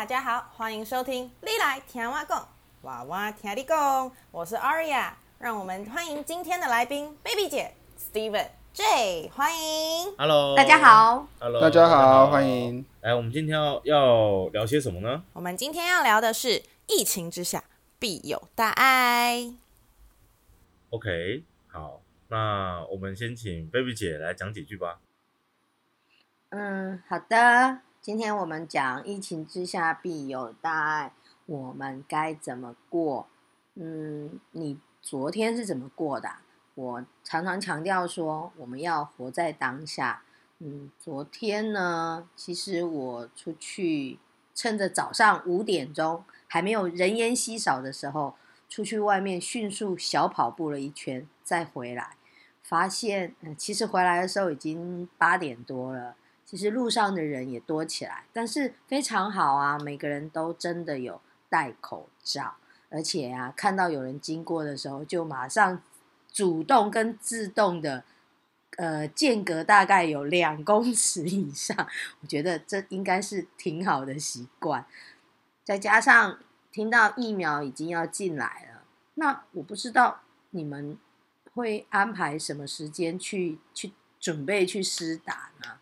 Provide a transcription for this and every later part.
大家好，欢迎收听《你来听我讲》，娃娃听你讲，我是 Aria，让我们欢迎今天的来宾，Baby 姐，Steven J，欢迎，Hello，大家好，Hello，大家好，欢迎。来，我们今天要要聊些什么呢？我们今天要聊的是疫情之下必有大爱。OK，好，那我们先请 Baby 姐来讲几句吧。嗯，好的。今天我们讲疫情之下必有大爱，我们该怎么过？嗯，你昨天是怎么过的？我常常强调说，我们要活在当下。嗯，昨天呢，其实我出去，趁着早上五点钟还没有人烟稀少的时候，出去外面迅速小跑步了一圈，再回来，发现，嗯，其实回来的时候已经八点多了。其实路上的人也多起来，但是非常好啊，每个人都真的有戴口罩，而且啊，看到有人经过的时候，就马上主动跟自动的，呃，间隔大概有两公尺以上，我觉得这应该是挺好的习惯。再加上听到疫苗已经要进来了，那我不知道你们会安排什么时间去去准备去施打呢？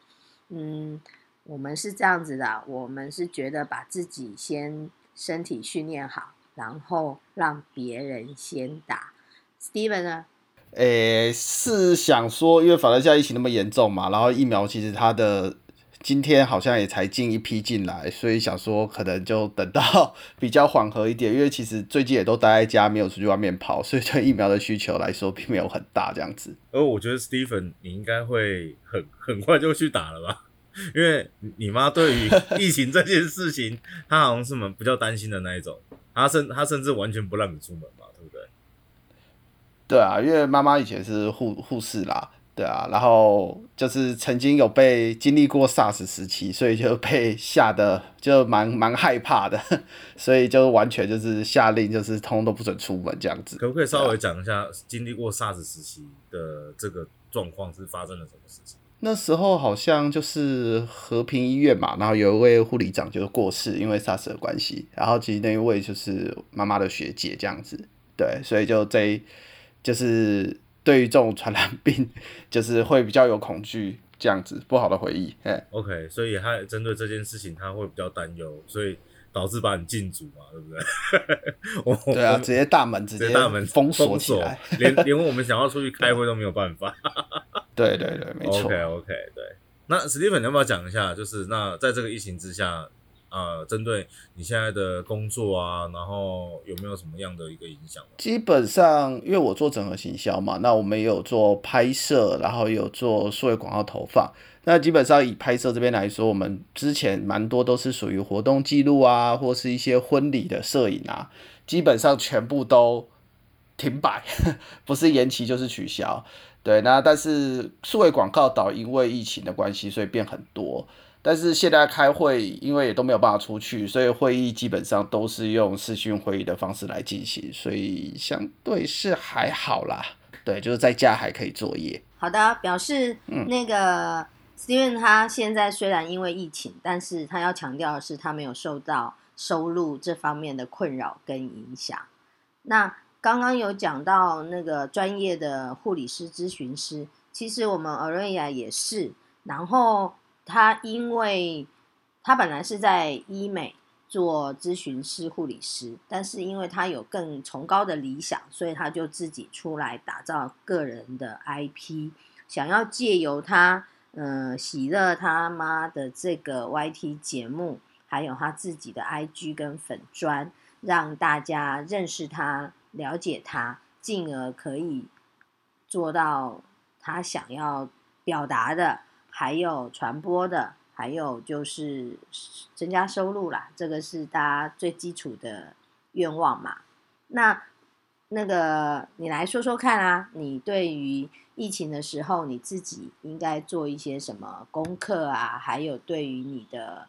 嗯，我们是这样子的，我们是觉得把自己先身体训练好，然后让别人先打。Steven 呢？诶，是想说，因为法兰西疫情那么严重嘛，然后疫苗其实它的今天好像也才进一批进来，所以想说可能就等到 比较缓和一点，因为其实最近也都待在家，没有出去外面跑，所以对疫苗的需求来说并没有很大这样子。而我觉得 Steven 你应该会很 很快就去打了吧？因为你妈对于疫情这件事情，她好像是蛮比较担心的那一种，她甚她甚至完全不让你出门嘛，对不对？对啊，因为妈妈以前是护护士啦，对啊，然后就是曾经有被经历过 SARS 时期，所以就被吓得就蛮蛮害怕的，所以就完全就是下令，就是通通都不准出门这样子。可不可以稍微讲一下经历过 SARS 时期的这个状况是发生了什么事情？那时候好像就是和平医院嘛，然后有一位护理长就是过世，因为 SARS 的关系。然后其实那一位就是妈妈的学姐这样子，对，所以就这就是对于这种传染病，就是会比较有恐惧这样子，不好的回忆。哎，OK，所以他针对这件事情他会比较担忧，所以导致把你禁足嘛，对不对？我对啊，直接大门直接大门封锁起来，连 连我们想要出去开会都没有办法。对对对，没错。OK OK，对。那 Steven 你要不要讲一下？就是那在这个疫情之下，呃，针对你现在的工作啊，然后有没有什么样的一个影响？基本上，因为我做整合行销嘛，那我们也有做拍摄，然后也有做数位广告投放。那基本上以拍摄这边来说，我们之前蛮多都是属于活动记录啊，或是一些婚礼的摄影啊，基本上全部都停摆，不是延期就是取消。对，那但是数位广告导因为疫情的关系，所以变很多。但是现在开会，因为也都没有办法出去，所以会议基本上都是用视讯会议的方式来进行，所以相对是还好啦。对，就是在家还可以作业。好的，表示那个 Steven 他现在虽然因为疫情，但是他要强调的是他没有受到收入这方面的困扰跟影响。那刚刚有讲到那个专业的护理师、咨询师，其实我们 Aurelia 也是。然后他因为他本来是在医美做咨询师、护理师，但是因为他有更崇高的理想，所以他就自己出来打造个人的 IP，想要借由他、呃、喜乐他妈的这个 YT 节目，还有他自己的 IG 跟粉专，让大家认识他。了解他，进而可以做到他想要表达的，还有传播的，还有就是增加收入啦。这个是大家最基础的愿望嘛。那那个你来说说看啊，你对于疫情的时候，你自己应该做一些什么功课啊？还有对于你的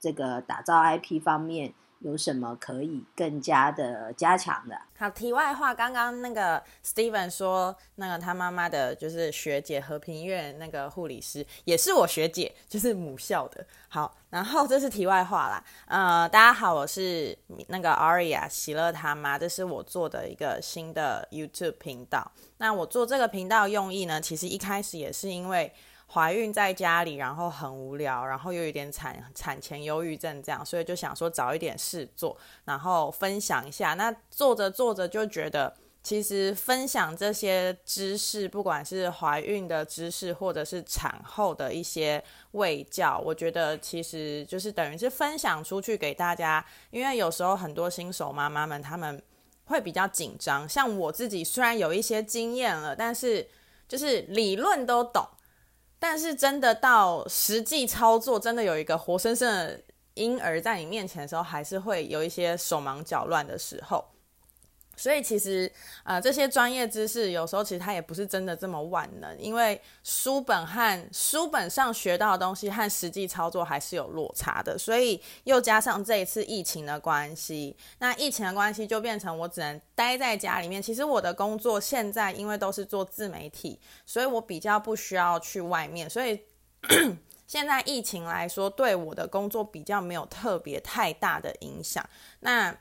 这个打造 IP 方面。有什么可以更加的加强的？好，题外话，刚刚那个 Steven 说，那个他妈妈的就是学姐和平医院那个护理师，也是我学姐，就是母校的。好，然后这是题外话啦。呃，大家好，我是那个 Aria 喜乐他妈，这是我做的一个新的 YouTube 频道。那我做这个频道用意呢，其实一开始也是因为。怀孕在家里，然后很无聊，然后又有点产产前忧郁症这样，所以就想说找一点事做，然后分享一下。那做着做着就觉得，其实分享这些知识，不管是怀孕的知识，或者是产后的一些卫教，我觉得其实就是等于是分享出去给大家。因为有时候很多新手妈妈们她们会比较紧张，像我自己虽然有一些经验了，但是就是理论都懂。但是真的到实际操作，真的有一个活生生的婴儿在你面前的时候，还是会有一些手忙脚乱的时候。所以其实，呃，这些专业知识有时候其实它也不是真的这么万能，因为书本和书本上学到的东西和实际操作还是有落差的。所以又加上这一次疫情的关系，那疫情的关系就变成我只能待在家里面。其实我的工作现在因为都是做自媒体，所以我比较不需要去外面，所以 现在疫情来说，对我的工作比较没有特别太大的影响。那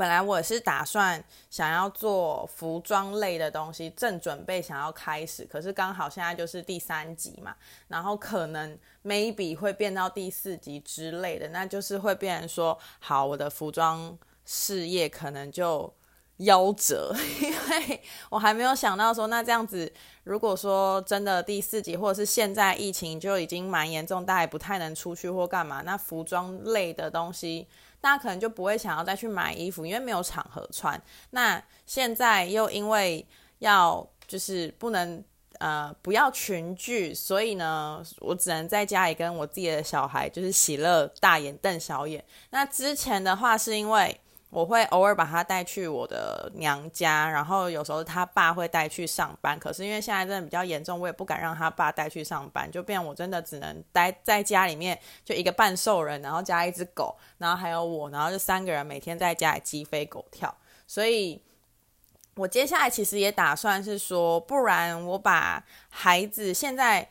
本来我是打算想要做服装类的东西，正准备想要开始，可是刚好现在就是第三集嘛，然后可能 maybe 会变到第四集之类的，那就是会变成说，好，我的服装事业可能就夭折，因为我还没有想到说，那这样子，如果说真的第四集，或者是现在疫情就已经蛮严重，大家也不太能出去或干嘛，那服装类的东西。大家可能就不会想要再去买衣服，因为没有场合穿。那现在又因为要就是不能呃不要群聚，所以呢，我只能在家里跟我自己的小孩就是喜乐大眼瞪小眼。那之前的话是因为。我会偶尔把他带去我的娘家，然后有时候他爸会带去上班。可是因为现在真的比较严重，我也不敢让他爸带去上班，就变我真的只能待在家里面，就一个半兽人，然后加一只狗，然后还有我，然后就三个人每天在家里鸡飞狗跳。所以，我接下来其实也打算是说，不然我把孩子现在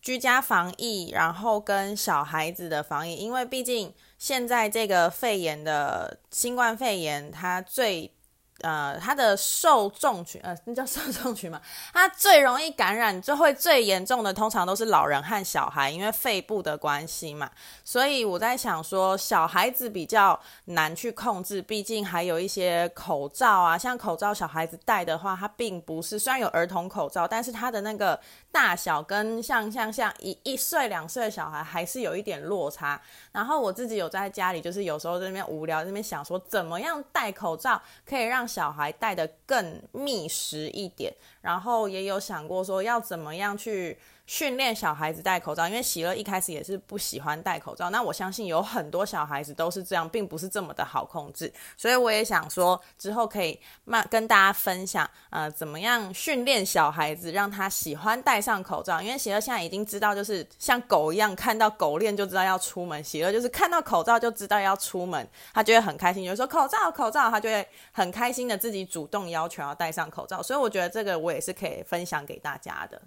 居家防疫，然后跟小孩子的防疫，因为毕竟。现在这个肺炎的新冠肺炎，它最。呃，它的受众群，呃，那叫受众群嘛，它最容易感染，就会最严重的，通常都是老人和小孩，因为肺部的关系嘛。所以我在想说，小孩子比较难去控制，毕竟还有一些口罩啊，像口罩小孩子戴的话，它并不是，虽然有儿童口罩，但是它的那个大小跟像像像一一岁两岁的小孩还是有一点落差。然后我自己有在家里，就是有时候在那边无聊，在那边想说，怎么样戴口罩可以让小孩戴得更密实一点，然后也有想过说要怎么样去。训练小孩子戴口罩，因为喜乐一开始也是不喜欢戴口罩。那我相信有很多小孩子都是这样，并不是这么的好控制。所以我也想说，之后可以慢跟大家分享，呃，怎么样训练小孩子，让他喜欢戴上口罩。因为喜乐现在已经知道，就是像狗一样，看到狗链就知道要出门。喜乐就是看到口罩就知道要出门，他就会很开心，有时候口罩口罩，他就会很开心的自己主动要求要戴上口罩。所以我觉得这个我也是可以分享给大家的。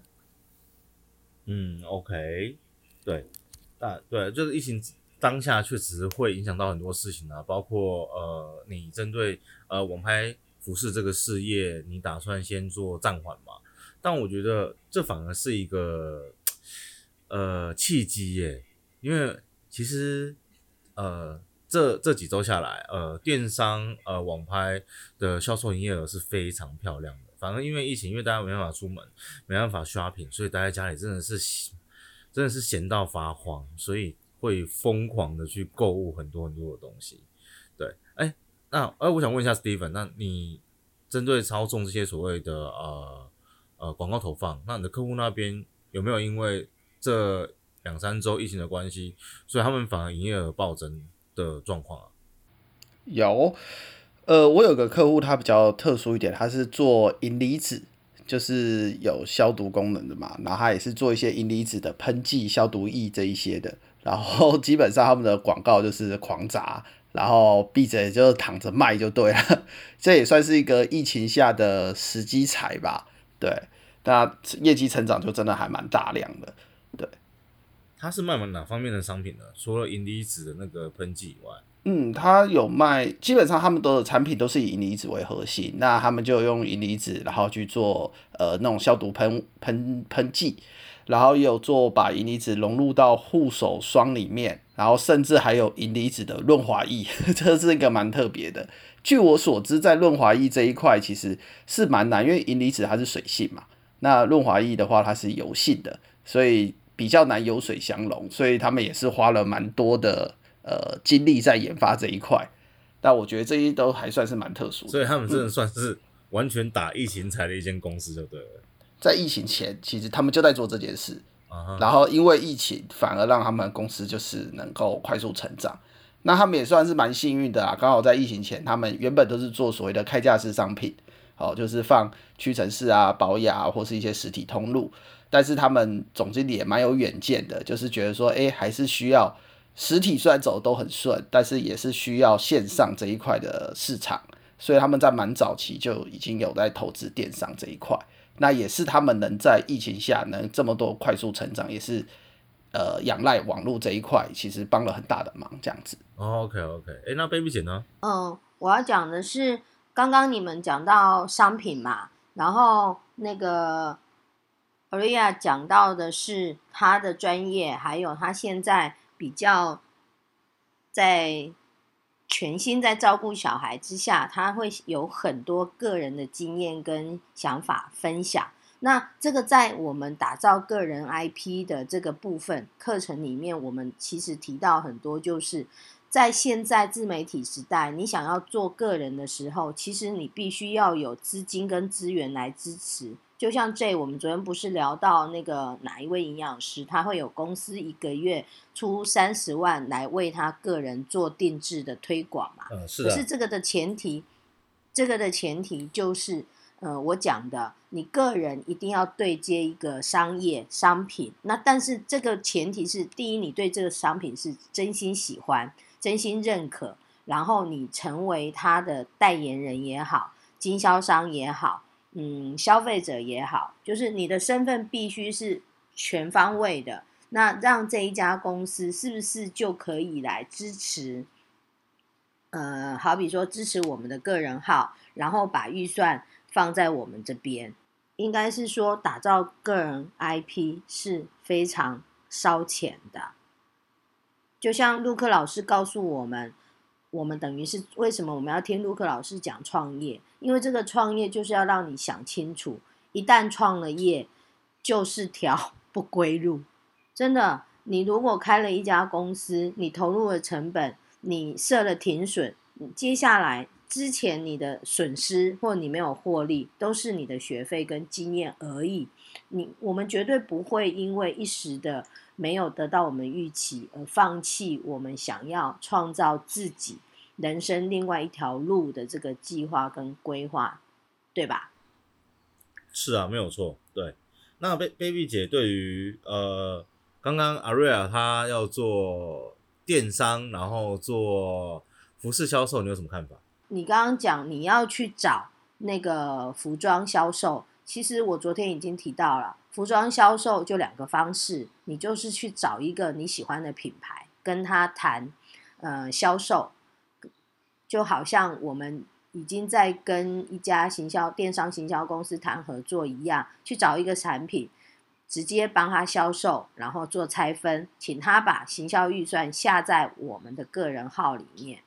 嗯，OK，对，但对，就是疫情当下确实会影响到很多事情啊，包括呃，你针对呃网拍服饰这个事业，你打算先做暂缓嘛？但我觉得这反而是一个呃契机耶，因为其实呃这这几周下来，呃电商呃网拍的销售营业额是非常漂亮的。反正因为疫情，因为大家没办法出门，没办法 shopping，所以待在家里真的是真的是闲到发慌，所以会疯狂的去购物很多很多的东西。对，哎，那哎，我想问一下 Steven，那你针对操纵这些所谓的呃呃广告投放，那你的客户那边有没有因为这两三周疫情的关系，所以他们反而营业额暴增的状况啊？有。呃，我有个客户，他比较特殊一点，他是做银离子，就是有消毒功能的嘛，然后他也是做一些银离子的喷剂、消毒液这一些的，然后基本上他们的广告就是狂砸，然后闭着就躺着卖就对了，这也算是一个疫情下的时机财吧。对，那业绩成长就真的还蛮大量的。对，他是卖哪方面的商品呢？除了银离子的那个喷剂以外，嗯，他有卖，基本上他们的产品都是以银离子为核心，那他们就用银离子，然后去做呃那种消毒喷喷喷剂。然后也有做把银离子融入到护手霜里面，然后甚至还有银离子的润滑液，这是一个蛮特别的。据我所知，在润滑液这一块其实是蛮难，因为银离子它是水性嘛，那润滑液的话它是油性的，所以比较难油水相融，所以他们也是花了蛮多的呃精力在研发这一块。但我觉得这些都还算是蛮特殊的，所以他们真的算是完全打疫情才的一间公司就对了。在疫情前，其实他们就在做这件事，uh huh. 然后因为疫情，反而让他们公司就是能够快速成长。那他们也算是蛮幸运的啊，刚好在疫情前，他们原本都是做所谓的开架式商品，哦，就是放屈臣氏啊、保雅啊，或是一些实体通路。但是他们总经理也蛮有远见的，就是觉得说，哎，还是需要实体，虽然走都很顺，但是也是需要线上这一块的市场。所以他们在蛮早期就已经有在投资电商这一块。那也是他们能在疫情下能这么多快速成长，也是呃仰赖网络这一块，其实帮了很大的忙，这样子。哦，OK OK，哎，那 Baby 姐呢？嗯，我要讲的是刚刚你们讲到商品嘛，然后那个 Aria 讲到的是他的专业，还有他现在比较在。全心在照顾小孩之下，他会有很多个人的经验跟想法分享。那这个在我们打造个人 IP 的这个部分课程里面，我们其实提到很多，就是在现在自媒体时代，你想要做个人的时候，其实你必须要有资金跟资源来支持。就像这，我们昨天不是聊到那个哪一位营养师，他会有公司一个月出三十万来为他个人做定制的推广嘛？嗯，是。可是这个的前提，这个的前提就是，呃，我讲的，你个人一定要对接一个商业商品。那但是这个前提是，第一，你对这个商品是真心喜欢、真心认可，然后你成为他的代言人也好，经销商也好。嗯，消费者也好，就是你的身份必须是全方位的。那让这一家公司是不是就可以来支持？呃，好比说支持我们的个人号，然后把预算放在我们这边，应该是说打造个人 IP 是非常烧钱的。就像陆克老师告诉我们。我们等于是为什么我们要听陆克老师讲创业？因为这个创业就是要让你想清楚，一旦创了业，就是条 不归路。真的，你如果开了一家公司，你投入了成本，你设了停损，接下来之前你的损失或你没有获利，都是你的学费跟经验而已。你我们绝对不会因为一时的。没有得到我们预期而放弃我们想要创造自己人生另外一条路的这个计划跟规划，对吧？是啊，没有错。对，那 Baby 姐对于呃刚刚 Aria 她要做电商，然后做服饰销售，你有什么看法？你刚刚讲你要去找那个服装销售。其实我昨天已经提到了，服装销售就两个方式，你就是去找一个你喜欢的品牌，跟他谈，呃，销售，就好像我们已经在跟一家行销电商行销公司谈合作一样，去找一个产品，直接帮他销售，然后做拆分，请他把行销预算下在我们的个人号里面，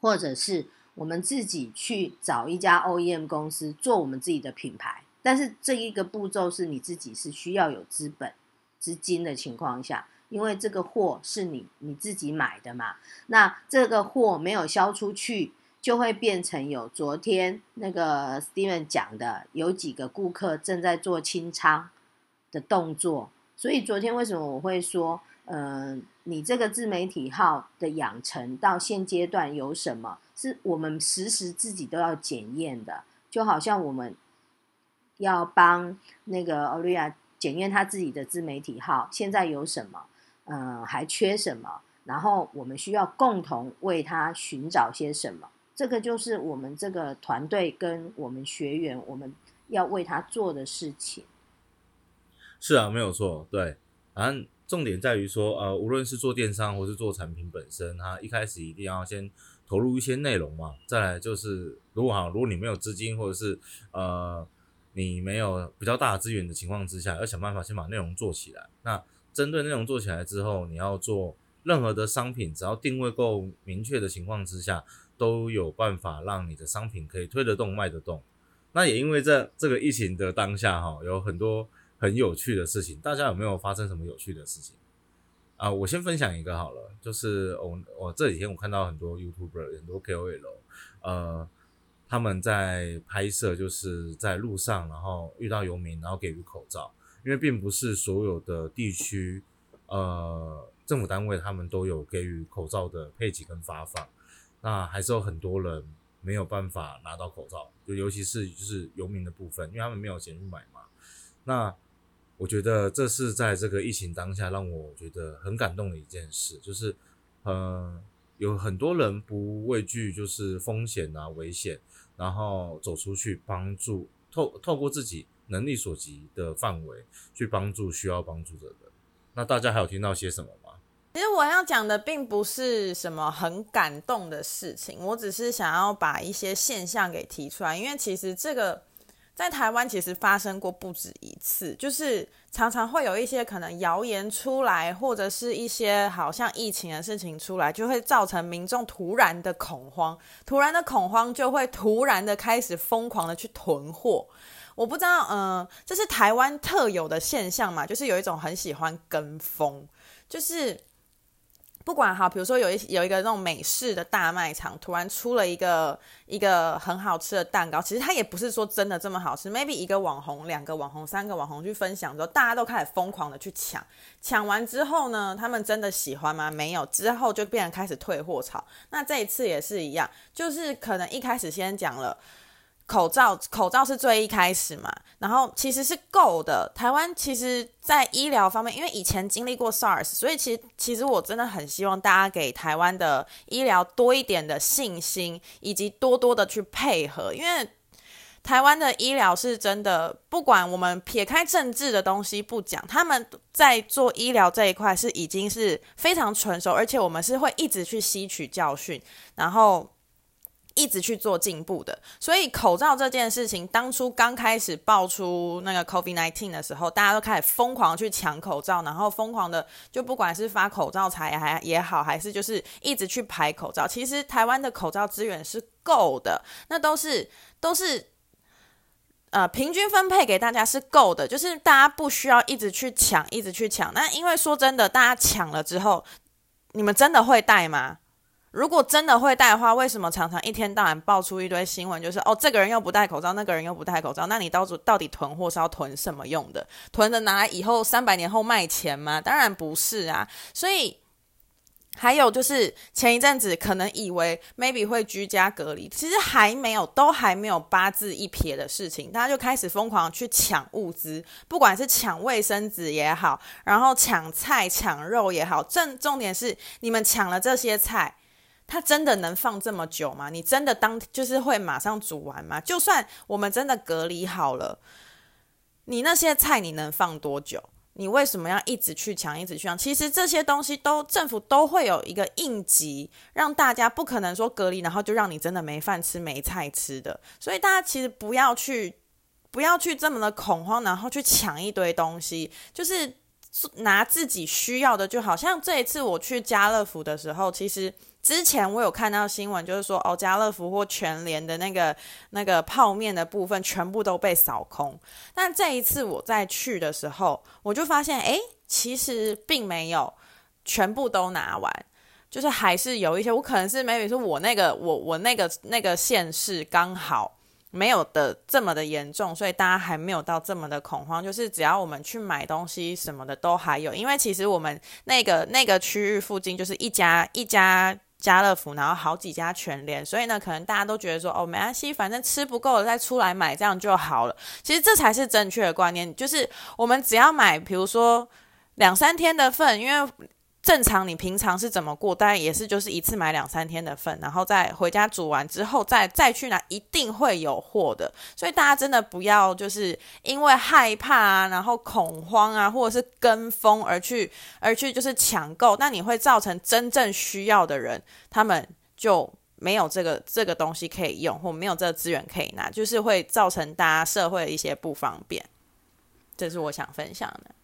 或者是。我们自己去找一家 OEM 公司做我们自己的品牌，但是这一个步骤是你自己是需要有资本、资金的情况下，因为这个货是你你自己买的嘛，那这个货没有销出去，就会变成有昨天那个 Steven 讲的，有几个顾客正在做清仓的动作，所以昨天为什么我会说，嗯、你这个自媒体号的养成到现阶段有什么？是我们时时自己都要检验的，就好像我们要帮那个 Aria 检验他自己的自媒体号现在有什么，呃，还缺什么，然后我们需要共同为他寻找些什么。这个就是我们这个团队跟我们学员我们要为他做的事情。是啊，没有错，对，反正重点在于说，呃，无论是做电商或是做产品本身，它一开始一定要先投入一些内容嘛。再来就是，如果好，如果你没有资金，或者是呃，你没有比较大的资源的情况之下，要想办法先把内容做起来。那针对内容做起来之后，你要做任何的商品，只要定位够明确的情况之下，都有办法让你的商品可以推得动、卖得动。那也因为这这个疫情的当下，哈，有很多。很有趣的事情，大家有没有发生什么有趣的事情啊？我先分享一个好了，就是我我这几天我看到很多 YouTuber，很多 KOL，呃，他们在拍摄，就是在路上，然后遇到游民，然后给予口罩，因为并不是所有的地区，呃，政府单位他们都有给予口罩的配给跟发放，那还是有很多人没有办法拿到口罩，就尤其是就是游民的部分，因为他们没有钱去买嘛，那。我觉得这是在这个疫情当下让我觉得很感动的一件事，就是，呃，有很多人不畏惧就是风险啊、危险，然后走出去帮助，透透过自己能力所及的范围去帮助需要帮助的人。那大家还有听到些什么吗？其实我要讲的并不是什么很感动的事情，我只是想要把一些现象给提出来，因为其实这个。在台湾其实发生过不止一次，就是常常会有一些可能谣言出来，或者是一些好像疫情的事情出来，就会造成民众突然的恐慌，突然的恐慌就会突然的开始疯狂的去囤货。我不知道，嗯、呃，这是台湾特有的现象嘛？就是有一种很喜欢跟风，就是。不管好，比如说有一有一个那种美式的大卖场，突然出了一个一个很好吃的蛋糕，其实它也不是说真的这么好吃。Maybe 一个网红、两个网红、三个网红去分享之后，大家都开始疯狂的去抢，抢完之后呢，他们真的喜欢吗？没有，之后就变成开始退货潮。那这一次也是一样，就是可能一开始先讲了。口罩，口罩是最一开始嘛，然后其实是够的。台湾其实，在医疗方面，因为以前经历过 SARS，所以其实其实我真的很希望大家给台湾的医疗多一点的信心，以及多多的去配合。因为台湾的医疗是真的，不管我们撇开政治的东西不讲，他们在做医疗这一块是已经是非常成熟，而且我们是会一直去吸取教训，然后。一直去做进步的，所以口罩这件事情，当初刚开始爆出那个 COVID-19 的时候，大家都开始疯狂去抢口罩，然后疯狂的就不管是发口罩财还也好，还是就是一直去排口罩。其实台湾的口罩资源是够的，那都是都是呃平均分配给大家是够的，就是大家不需要一直去抢，一直去抢。那因为说真的，大家抢了之后，你们真的会戴吗？如果真的会戴的话，为什么常常一天到晚爆出一堆新闻，就是哦，这个人又不戴口罩，那个人又不戴口罩，那你到时到底囤货是要囤什么用的？囤着拿来以后三百年后卖钱吗？当然不是啊。所以还有就是前一阵子可能以为 maybe 会居家隔离，其实还没有，都还没有八字一撇的事情，大家就开始疯狂去抢物资，不管是抢卫生纸也好，然后抢菜抢肉也好，正重点是你们抢了这些菜。它真的能放这么久吗？你真的当就是会马上煮完吗？就算我们真的隔离好了，你那些菜你能放多久？你为什么要一直去抢，一直去抢？其实这些东西都政府都会有一个应急，让大家不可能说隔离，然后就让你真的没饭吃、没菜吃的。所以大家其实不要去，不要去这么的恐慌，然后去抢一堆东西，就是拿自己需要的就好。像这一次我去家乐福的时候，其实。之前我有看到新闻，就是说哦，家乐福或全联的那个那个泡面的部分全部都被扫空。但这一次我再去的时候，我就发现，诶，其实并没有全部都拿完，就是还是有一些。我可能是 maybe 是我那个我我那个那个县市刚好没有的这么的严重，所以大家还没有到这么的恐慌。就是只要我们去买东西什么的都还有，因为其实我们那个那个区域附近就是一家一家。家乐福，然后好几家全联，所以呢，可能大家都觉得说，哦，没关系，反正吃不够了再出来买，这样就好了。其实这才是正确的观念，就是我们只要买，比如说两三天的份，因为正常你平常是怎么过？当然也是就是一次买两三天的份，然后再回家煮完之后再再去拿，一定会有货的。所以大家真的不要就是因为害怕啊，然后恐慌啊，或者是跟风而去而去就是抢购，那你会造成真正需要的人他们就没有这个这个东西可以用，或没有这个资源可以拿，就是会造成大家社会的一些不方便。这是我想分享的。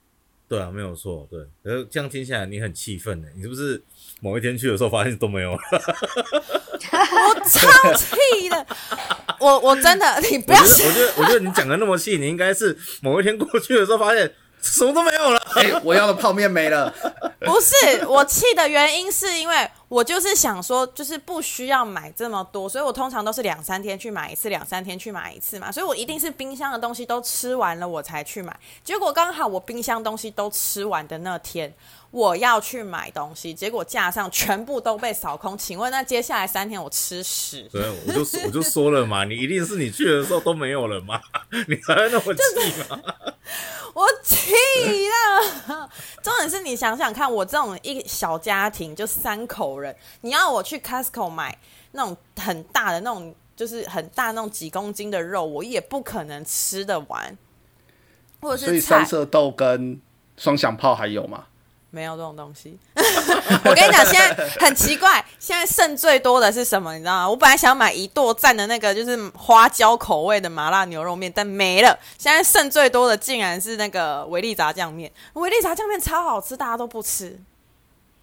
对啊，没有错，对。可是这样听起来，你很气愤呢？你是不是某一天去的时候发现都没有了？我超气的！我我真的，你不要我。我觉得，我觉得你讲的那么细，你应该是某一天过去的时候发现什么都没有了。欸，我要的泡面没了。不是，我气的原因是因为。我就是想说，就是不需要买这么多，所以我通常都是两三天去买一次，两三天去买一次嘛。所以我一定是冰箱的东西都吃完了，我才去买。结果刚好我冰箱东西都吃完的那天，我要去买东西，结果架上全部都被扫空。请问那接下来三天我吃屎？对，我就我就说了嘛，你一定是你去的时候都没有了嘛，你才会那么气嘛。我气了，重点是你想想看，我这种一小家庭就三口人，你要我去 Costco 买那种很大的那种，就是很大那种几公斤的肉，我也不可能吃得完。或者是所以三色豆跟双响炮还有吗？没有这种东西，我跟你讲，现在很奇怪，现在剩最多的是什么？你知道吗？我本来想买一剁蘸的那个，就是花椒口味的麻辣牛肉面，但没了。现在剩最多的竟然是那个维力炸酱面，维力炸酱面超好吃，大家都不吃。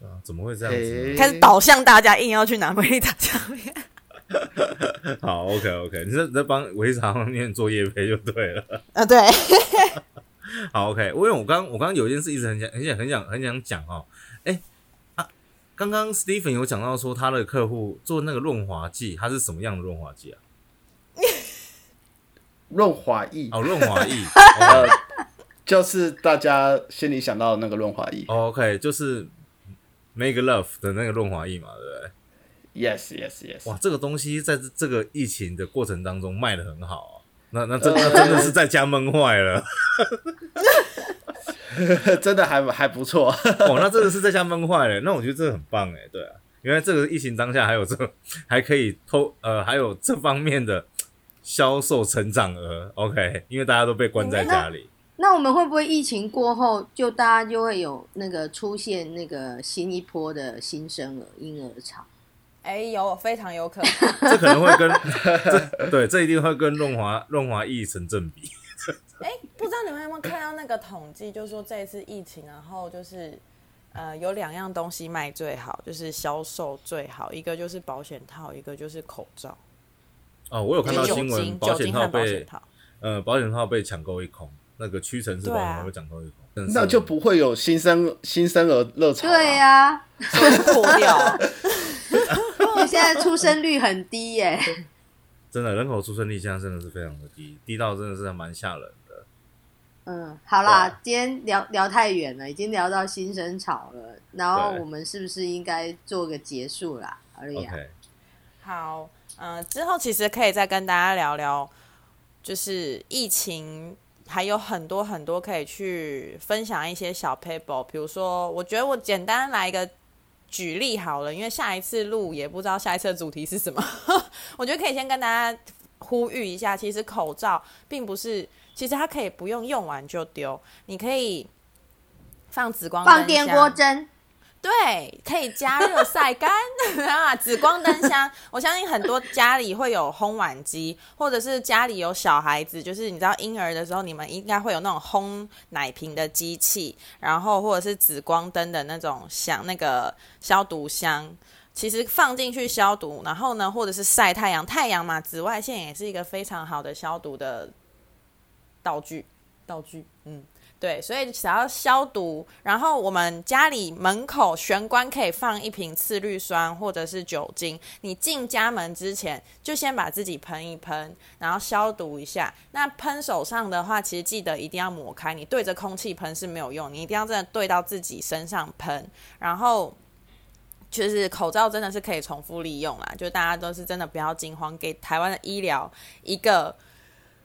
啊，怎么会这样子？开始导向大家硬要去拿维力炸酱面。好，OK OK，你在在帮维力炸酱面做业配就对了。啊，对。好，OK，因为我刚我刚刚有一件事一直很想很想很想很想讲哦，哎啊，刚刚 Stephen 有讲到说他的客户做那个润滑剂，它是什么样的润滑剂啊？润滑液哦，润滑液，呃，就是大家心里想到的那个润滑液。OK，就是 Make Love 的那个润滑液嘛，对不对？Yes, yes, yes。哇，这个东西在这个疫情的过程当中卖的很好啊。那那真那真的是在家闷坏了，真的还还不错哦。那真的是在家闷坏了，那我觉得这个很棒哎，对啊，原来这个疫情当下还有这个还可以偷呃还有这方面的销售成长额，OK，因为大家都被关在家里。那，我们会不会疫情过后就大家就会有那个出现那个新一波的新生儿婴儿潮？哎，有非常有可能，这可能会跟 这对，这一定会跟润滑润滑液成正比。哎，不知道你们有没有看到那个统计，就是说这一次疫情，然后就是呃有两样东西卖最好，就是销售最好，一个就是保险套，一个就是口罩。哦，我有看到新闻，保险套被保险套呃保险套被抢购一空，那个屈臣氏保险套被抢购一空，那就不会有新生新生儿热潮。对呀、啊，脱掉。现在出生率很低耶，真的人口出生率现在真的是非常的低，低到真的是蛮吓人的。嗯，好啦，今天聊聊太远了，已经聊到新生潮了，然后我们是不是应该做个结束啦？而已啊。好，嗯、呃，之后其实可以再跟大家聊聊，就是疫情还有很多很多可以去分享一些小 paper，比如说，我觉得我简单来一个。举例好了，因为下一次录也不知道下一次的主题是什么，我觉得可以先跟大家呼吁一下，其实口罩并不是，其实它可以不用用完就丢，你可以放紫光灯放电锅针。对，可以加热晒干 啊！紫光灯箱，我相信很多家里会有烘碗机，或者是家里有小孩子，就是你知道婴儿的时候，你们应该会有那种烘奶瓶的机器，然后或者是紫光灯的那种像那个消毒箱，其实放进去消毒，然后呢，或者是晒太阳，太阳嘛，紫外线也是一个非常好的消毒的道具，道具，嗯。对，所以只要消毒，然后我们家里门口玄关可以放一瓶次氯酸或者是酒精。你进家门之前，就先把自己喷一喷，然后消毒一下。那喷手上的话，其实记得一定要抹开，你对着空气喷是没有用，你一定要真的对到自己身上喷。然后，就是口罩真的是可以重复利用啦，就大家都是真的不要惊慌，给台湾的医疗一个。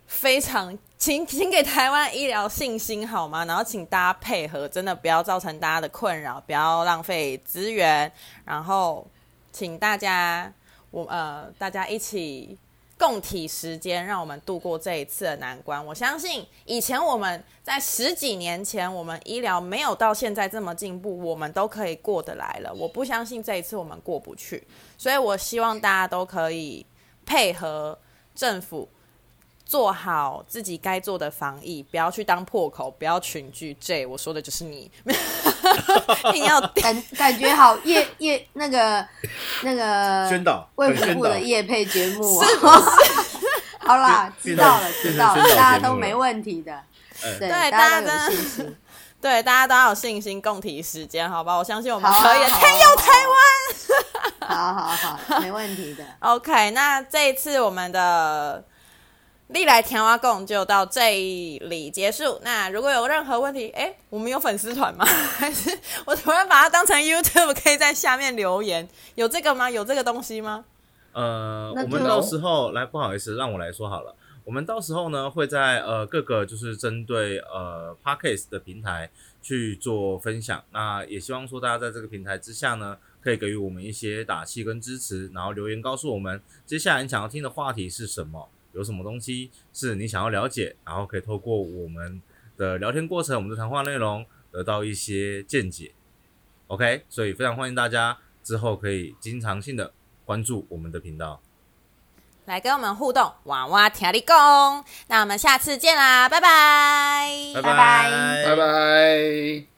非常，请请给台湾医疗信心好吗？然后请大家配合，真的不要造成大家的困扰，不要浪费资源，然后请大家，我呃，大家一起。共体时间，让我们度过这一次的难关。我相信以前我们在十几年前，我们医疗没有到现在这么进步，我们都可以过得来了。我不相信这一次我们过不去，所以我希望大家都可以配合政府。做好自己该做的防疫，不要去当破口，不要群聚。J，我说的就是你，一定要感感觉好夜夜那个那个宣导卫福部的夜配节目啊，好啦，知道了知道了，大家都没问题的，对，大家都有信心，对，大家都要有信心，共体时间，好吧？我相信我们可以，天佑台湾，好好好，没问题的。OK，那这一次我们的。历来甜蛙共就到这里结束。那如果有任何问题，哎，我们有粉丝团吗？还是我突然把它当成 YouTube，可以在下面留言？有这个吗？有这个东西吗？呃，我们到时候来，不好意思，让我来说好了。我们到时候呢，会在呃各个就是针对呃 Podcast 的平台去做分享。那也希望说大家在这个平台之下呢，可以给予我们一些打气跟支持，然后留言告诉我们接下来你想要听的话题是什么。有什么东西是你想要了解，然后可以透过我们的聊天过程、我们的谈话内容得到一些见解。OK，所以非常欢迎大家之后可以经常性的关注我们的频道，来跟我们互动。娃娃听你讲，那我们下次见啦，拜拜，拜拜，拜拜。